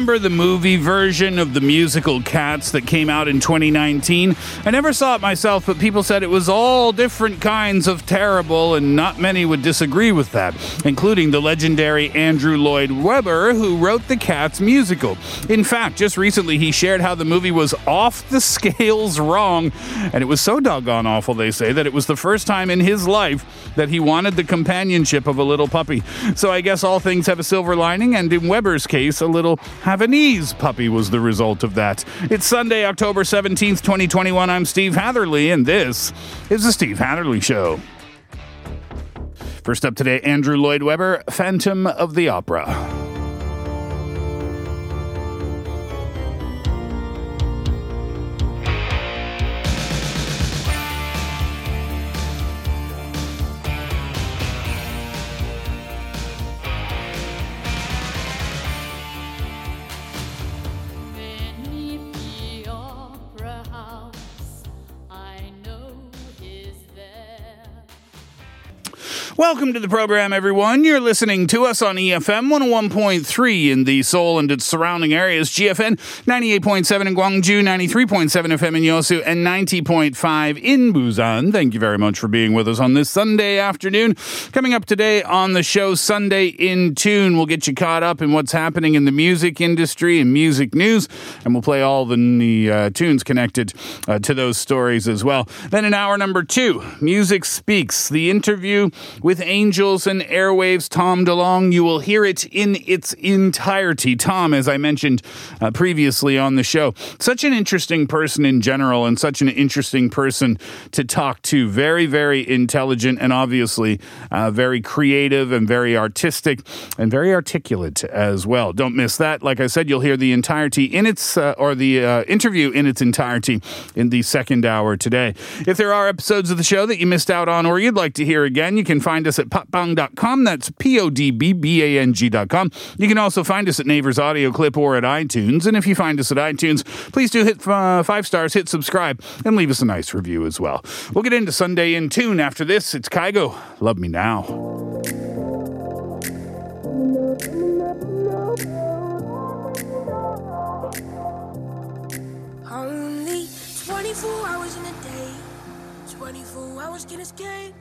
remember the movie version of the musical Cats that came out in 2019? I never saw it myself, but people said it was all different kinds of terrible, and not many would disagree with that, including the legendary Andrew Lloyd Webber, who wrote the Cats musical. In fact, just recently he shared how the movie was off the scales wrong, and it was so doggone awful, they say, that it was the first time in his life that he wanted the companionship of a little puppy. So I guess all things have a silver lining, and in Webber's case, a little Havanese puppy was the result of that. It's Sunday, October 17th, 2021. I'm Steve Hatherley, and this is The Steve Hatherley Show. First up today, Andrew Lloyd Webber, Phantom of the Opera. Welcome to the program, everyone. You're listening to us on EFM 101.3 in the Seoul and its surrounding areas, GFN 98.7 in Gwangju, 93.7 FM in Yosu, and 90.5 in Busan. Thank you very much for being with us on this Sunday afternoon. Coming up today on the show, Sunday in Tune, we'll get you caught up in what's happening in the music industry and music news, and we'll play all the, the uh, tunes connected uh, to those stories as well. Then in hour number two, Music Speaks, the interview with Angels and Airwaves Tom DeLonge. You will hear it in its entirety. Tom, as I mentioned uh, previously on the show, such an interesting person in general and such an interesting person to talk to. Very, very intelligent and obviously uh, very creative and very artistic and very articulate as well. Don't miss that. Like I said, you'll hear the entirety in its, uh, or the uh, interview in its entirety in the second hour today. If there are episodes of the show that you missed out on or you'd like to hear again, you can find us at podbbang.com. That's P O D B B A N G.com. You can also find us at Naver Audio Clip or at iTunes. And if you find us at iTunes, please do hit uh, five stars, hit subscribe, and leave us a nice review as well. We'll get into Sunday in Tune after this. It's Kygo. Love me now. Only 24 hours in a day. 24 hours can escape.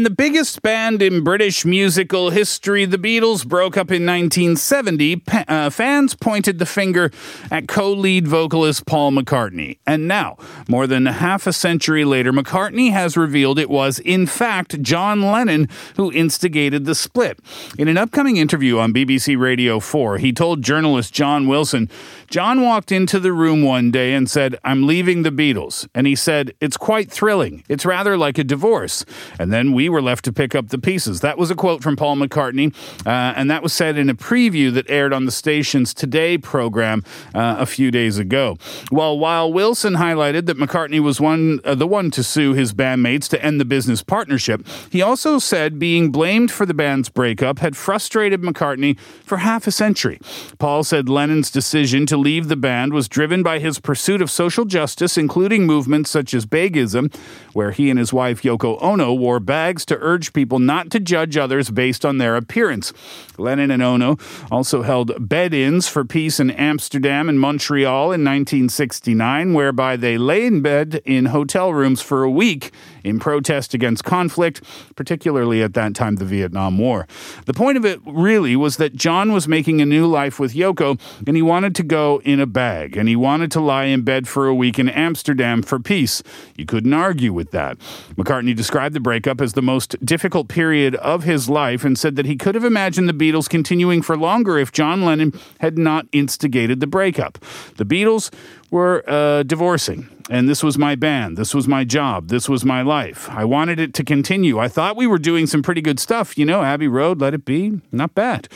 When the biggest band in British musical history, the Beatles, broke up in 1970, pa- uh, fans pointed the finger at co lead vocalist Paul McCartney. And now, more than half a century later, McCartney has revealed it was, in fact, John Lennon who instigated the split. In an upcoming interview on BBC Radio 4, he told journalist John Wilson, John walked into the room one day and said, I'm leaving the Beatles. And he said, It's quite thrilling. It's rather like a divorce. And then we were left to pick up the pieces. That was a quote from Paul McCartney. Uh, and that was said in a preview that aired on the station's Today program uh, a few days ago. Well, while Wilson highlighted that McCartney was one, uh, the one to sue his bandmates to end the business partnership, he also said being blamed for the band's breakup had frustrated McCartney for half a century. Paul said Lennon's decision to leave the band was driven by his pursuit of social justice, including movements such as Bagism, where he and his wife Yoko Ono wore bags to urge people not to judge others based on their appearance. Lennon and Ono also held bed ins for peace in Amsterdam and Montreal in 1969, whereby they lay in bed in hotel rooms for a week in protest against conflict, particularly at that time, the Vietnam War. The point of it really was that John was making a new life with Yoko and he wanted to go in a bag and he wanted to lie in bed for a week in Amsterdam for peace. You couldn't argue with that. McCartney described the breakup as the most difficult period of his life and said that he could have imagined the Beatles continuing for longer if John Lennon had not instigated the breakup. The Beatles were uh, divorcing. And this was my band. This was my job. This was my life. I wanted it to continue. I thought we were doing some pretty good stuff. You know, Abbey Road, Let It Be, not bad.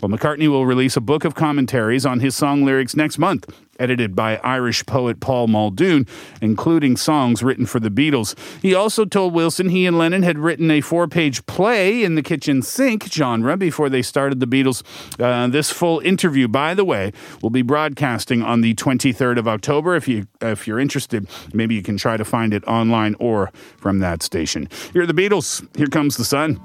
Well, McCartney will release a book of commentaries on his song lyrics next month. Edited by Irish poet Paul Muldoon, including songs written for the Beatles. He also told Wilson he and Lennon had written a four page play in the kitchen sink genre before they started the Beatles. Uh, this full interview, by the way, will be broadcasting on the 23rd of October. If, you, if you're interested, maybe you can try to find it online or from that station. Here are the Beatles. Here comes the sun.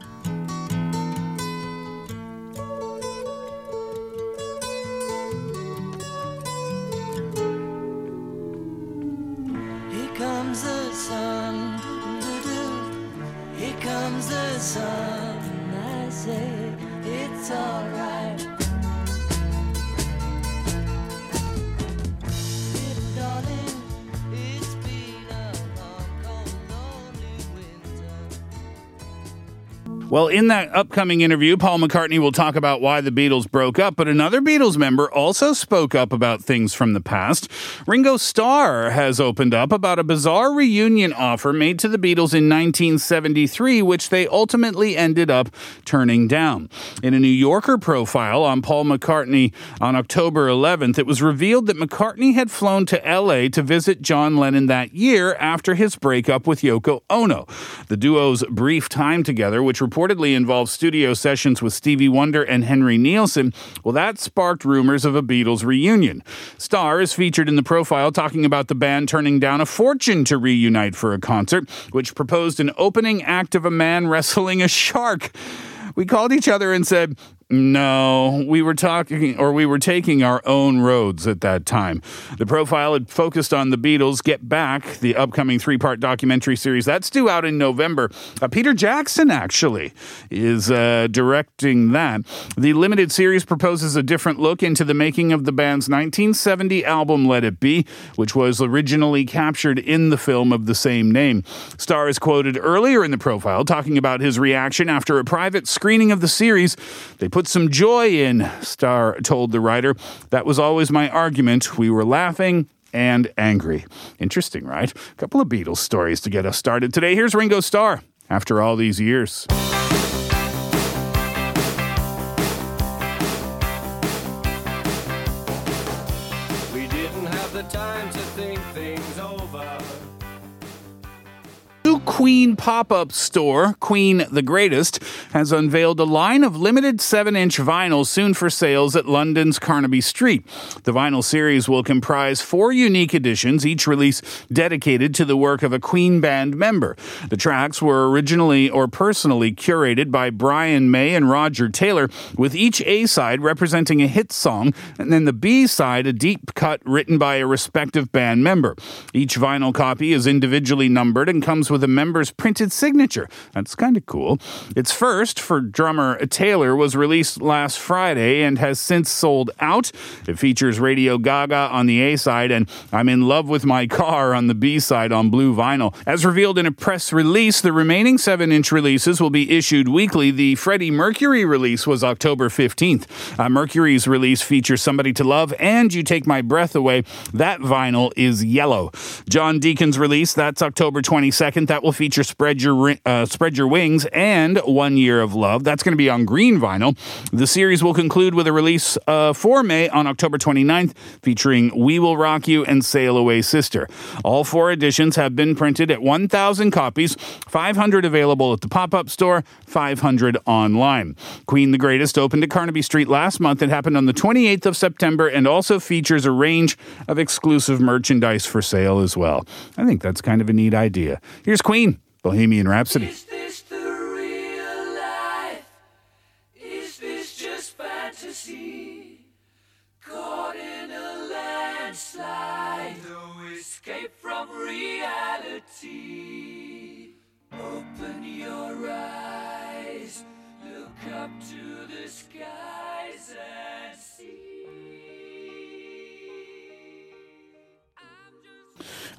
Well, in that upcoming interview, Paul McCartney will talk about why the Beatles broke up, but another Beatles member also spoke up about things from the past. Ringo Starr has opened up about a bizarre reunion offer made to the Beatles in 1973, which they ultimately ended up turning down. In a New Yorker profile on Paul McCartney on October 11th, it was revealed that McCartney had flown to LA to visit John Lennon that year after his breakup with Yoko Ono. The duo's brief time together, which reportedly involved studio sessions with Stevie Wonder and Harry Nilsson, well, that sparked rumors of a Beatles reunion. Starr is featured in the profile talking about the band turning down a fortune to reunite for a concert, which proposed an opening act of a man wrestling a shark. We called each other and said, no, we were talking or we were taking our own roads at that time. The profile had focused on the Beatles Get Back, the upcoming three part documentary series. That's due out in November. Uh, Peter Jackson actually is uh, directing that. The limited series proposes a different look into the making of the band's 1970 album Let It Be, which was originally captured in the film of the same name. Starr is quoted earlier in the profile talking about his reaction after a private screening of the series. They put some joy in, Starr told the writer. That was always my argument. We were laughing and angry. Interesting, right? A couple of Beatles stories to get us started today. Here's Ringo Starr after all these years. We didn't have the time to think things over. Queen pop up store, Queen the Greatest, has unveiled a line of limited 7 inch vinyl soon for sales at London's Carnaby Street. The vinyl series will comprise four unique editions, each release dedicated to the work of a Queen band member. The tracks were originally or personally curated by Brian May and Roger Taylor, with each A side representing a hit song, and then the B side a deep cut written by a respective band member. Each vinyl copy is individually numbered and comes with a member's printed signature. That's kind of cool. Its first, for drummer Taylor, was released last Friday and has since sold out. It features Radio Gaga on the A side and I'm in Love with My Car on the B side on blue vinyl. As revealed in a press release, the remaining 7 inch releases will be issued weekly. The Freddie Mercury release was October 15th. Uh, Mercury's release features Somebody to Love and You Take My Breath Away. That vinyl is yellow. John Deacon's release, that's October 22nd. That will feature Spread Your, uh, Spread Your Wings and One Year of Love. That's going to be on green vinyl. The series will conclude with a release uh, for May on October 29th featuring We Will Rock You and Sail Away Sister. All four editions have been printed at 1,000 copies, 500 available at the pop up store, 500 online. Queen the Greatest opened at Carnaby Street last month. It happened on the 28th of September and also features a range of exclusive merchandise for sale as well. I think that's kind of a neat idea. Here's Queen, Bohemian Rhapsody. Is this the real life? Is this just fantasy? Caught in a landslide, no escape from reality.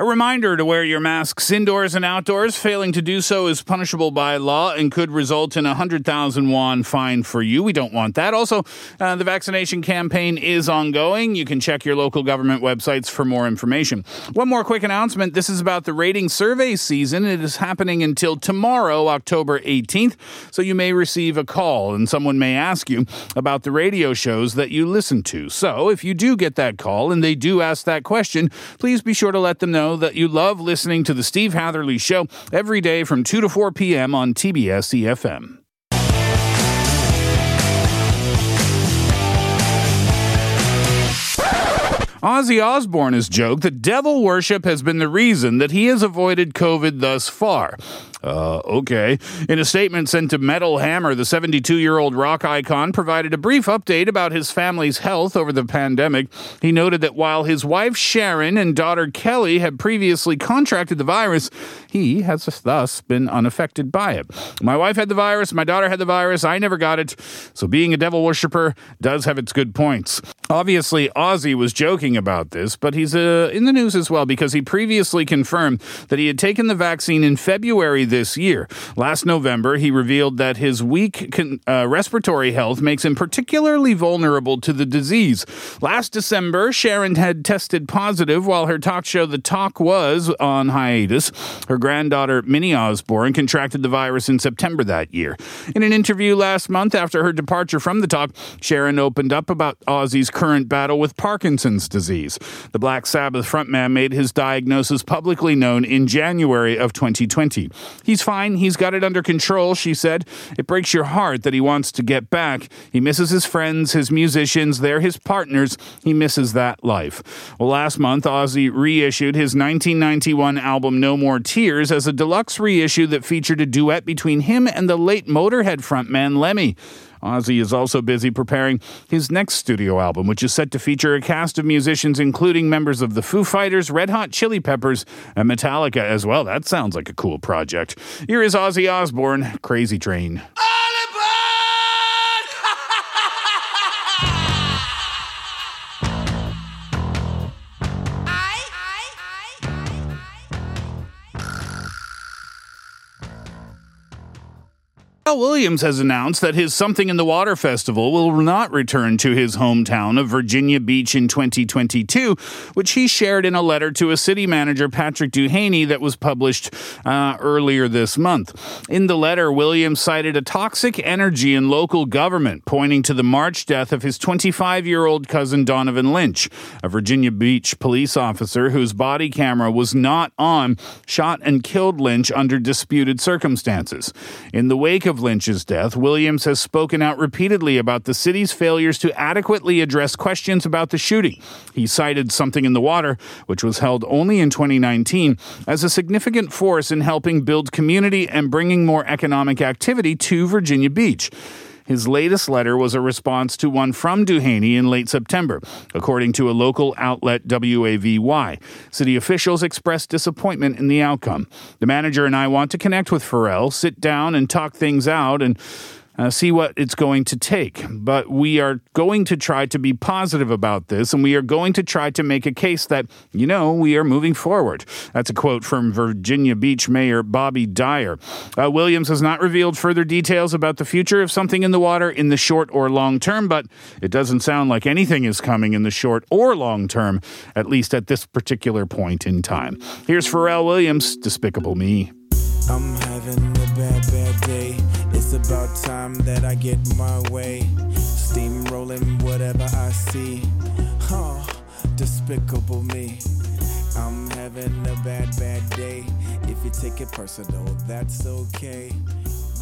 A reminder to wear your masks indoors and outdoors. Failing to do so is punishable by law and could result in a 100,000 won fine for you. We don't want that. Also, uh, the vaccination campaign is ongoing. You can check your local government websites for more information. One more quick announcement. This is about the rating survey season. It is happening until tomorrow, October 18th. So you may receive a call and someone may ask you about the radio shows that you listen to. So if you do get that call and they do ask that question, please be sure to let them know that you love listening to the Steve Hatherley Show every day from 2 to 4 p.m. on TBS EFM. Ozzy Osbourne has joked that devil worship has been the reason that he has avoided COVID thus far. Uh, okay. In a statement sent to Metal Hammer, the 72 year old rock icon provided a brief update about his family's health over the pandemic. He noted that while his wife Sharon and daughter Kelly had previously contracted the virus, he has thus been unaffected by it. My wife had the virus, my daughter had the virus, I never got it. So being a devil worshiper does have its good points. Obviously, Ozzy was joking about this, but he's uh, in the news as well because he previously confirmed that he had taken the vaccine in February this year. Last November, he revealed that his weak con- uh, respiratory health makes him particularly vulnerable to the disease. Last December, Sharon had tested positive while her talk show The Talk was on hiatus. Her granddaughter, Minnie Osbourne, contracted the virus in September that year. In an interview last month after her departure from The Talk, Sharon opened up about Ozzy's current battle with Parkinson's disease. The Black Sabbath frontman made his diagnosis publicly known in January of 2020. He's fine. He's got it under control, she said. It breaks your heart that he wants to get back. He misses his friends, his musicians, they're his partners. He misses that life. Well, last month, Ozzy reissued his 1991 album No More Tears as a deluxe reissue that featured a duet between him and the late Motorhead frontman Lemmy. Ozzy is also busy preparing his next studio album, which is set to feature a cast of musicians including members of the Foo Fighters, Red Hot Chili Peppers, and Metallica as well. That sounds like a cool project. Here is Ozzy Osbourne, Crazy Train. Ah! Pharrell Williams has announced that his Something in the Water festival will not return to his hometown of Virginia Beach in 2022, which he shared in a letter to a city manager, Patrick Duhaney, that was published uh, earlier this month. In the letter, Williams cited a toxic energy in local government, pointing to the March death of his 25 year old cousin Donovan Lynch, a Virginia Beach police officer whose body camera was not on, shot and killed Lynch under disputed circumstances. In the wake of Lynch's death, Williams has spoken out repeatedly about the city's failures to adequately address questions about the shooting. He cited Something in the Water, which was held only in 2019, as a significant force in helping build community and bringing more economic activity to Virginia Beach. His latest letter was a response to one from Duhaney in late September, according to a local outlet WAVY. City officials expressed disappointment in the outcome. The manager and I want to connect with Pharrell, sit down and talk things out and uh, see what it's going to take. But we are going to try to be positive about this, and we are going to try to make a case that, you know, we are moving forward. That's a quote from Virginia Beach Mayor Bobby Dyer. Uh, Williams has not revealed further details about the future of something in the water in the short or long term, but it doesn't sound like anything is coming in the short or long term, at least at this particular point in time. Here's Pharrell Williams, Despicable Me. I'm having a bad, bad day. Time that I get my way. Steamrolling whatever I see. Huh, despicable me. I'm having a bad, bad day. If you take it personal, that's okay.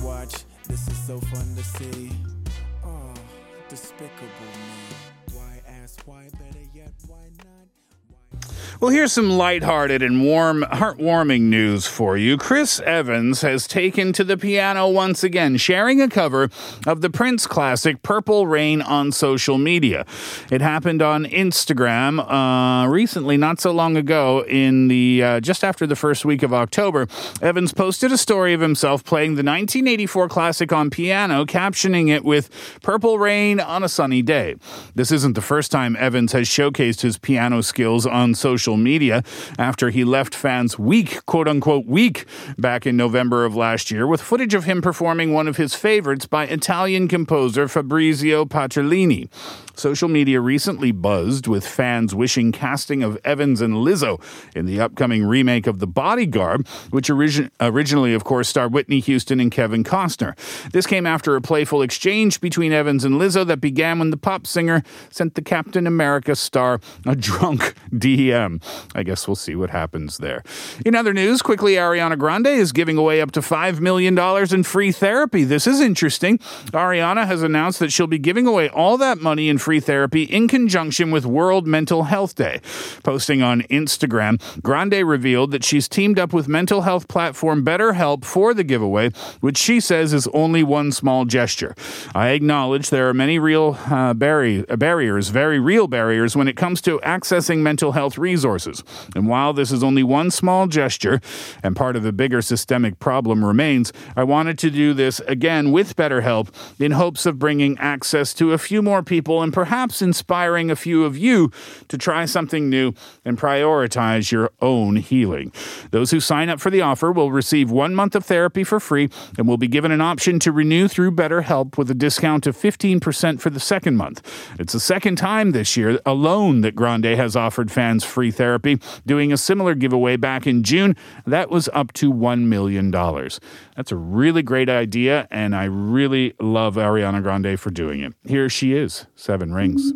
Watch, this is so fun to see. Oh, despicable me. Why ask why? Better? Well, here's some lighthearted and warm, heartwarming news for you. Chris Evans has taken to the piano once again, sharing a cover of the Prince classic Purple Rain on social media. It happened on Instagram uh, recently, not so long ago, in the uh, just after the first week of October. Evans posted a story of himself playing the 1984 classic on piano, captioning it with Purple Rain on a sunny day. This isn't the first time Evans has showcased his piano skills on social social media after he left fans weak, quote unquote, weak back in November of last year with footage of him performing one of his favorites by Italian composer Fabrizio Paterlini. Social media recently buzzed with fans wishing casting of Evans and Lizzo in the upcoming remake of The Bodyguard, which origin- originally, of course, starred Whitney Houston and Kevin Costner. This came after a playful exchange between Evans and Lizzo that began when the pop singer sent the Captain America star a drunk DM. I guess we'll see what happens there. In other news, quickly, Ariana Grande is giving away up to $5 million in free therapy. This is interesting. Ariana has announced that she'll be giving away all that money in free therapy in conjunction with World Mental Health Day. Posting on Instagram, Grande revealed that she's teamed up with mental health platform BetterHelp for the giveaway, which she says is only one small gesture. I acknowledge there are many real uh, barri- barriers, very real barriers, when it comes to accessing mental health resources. And while this is only one small gesture and part of a bigger systemic problem remains, I wanted to do this again with BetterHelp in hopes of bringing access to a few more people and perhaps inspiring a few of you to try something new and prioritize your own healing. Those who sign up for the offer will receive one month of therapy for free and will be given an option to renew through BetterHelp with a discount of 15% for the second month. It's the second time this year alone that Grande has offered fans free therapy, doing a similar giveaway back in June. That was up to $1 million. That's a really great idea, and I really love Ariana Grande for doing it. Here she is, Seven Rings.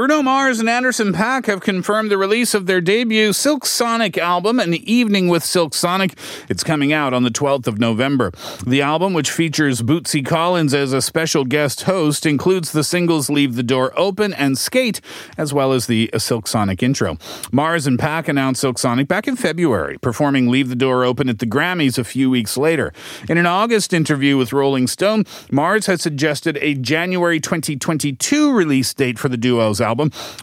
Bruno Mars and Anderson Paak have confirmed the release of their debut Silk Sonic album, An Evening with Silk Sonic. It's coming out on the 12th of November. The album, which features Bootsy Collins as a special guest host, includes the singles Leave the Door Open and Skate, as well as the Silk Sonic intro. Mars and Paak announced Silk Sonic back in February, performing Leave the Door Open at the Grammys a few weeks later. In an August interview with Rolling Stone, Mars had suggested a January 2022 release date for the duo's album.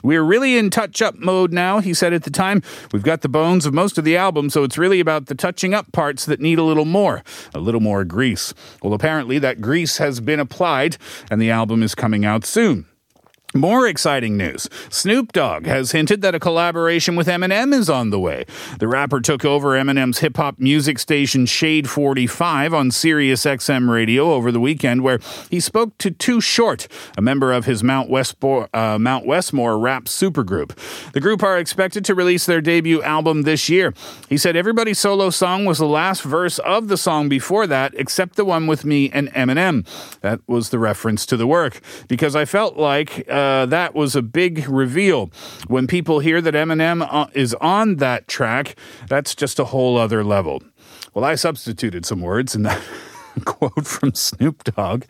We're really in touch up mode now, he said at the time. We've got the bones of most of the album, so it's really about the touching up parts that need a little more, a little more grease. Well, apparently that grease has been applied, and the album is coming out soon. More exciting news. Snoop Dogg has hinted that a collaboration with Eminem is on the way. The rapper took over Eminem's hip hop music station Shade 45 on Sirius XM radio over the weekend, where he spoke to Too Short, a member of his Mount Westmore, uh, Mount Westmore rap supergroup. The group are expected to release their debut album this year. He said everybody's solo song was the last verse of the song before that, except the one with me and Eminem. That was the reference to the work, because I felt like uh, that was a big reveal. When people hear that Eminem uh, is on that track, that's just a whole other level. Well, I substituted some words in that quote from Snoop Dogg,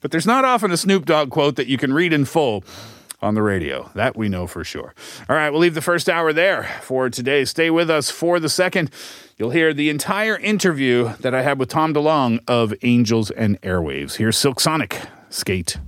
but there's not often a Snoop Dogg quote that you can read in full on the radio. That we know for sure. All right, we'll leave the first hour there for today. Stay with us for the second. You'll hear the entire interview that I had with Tom DeLonge of Angels and Airwaves. Here's Silk Sonic. Skate.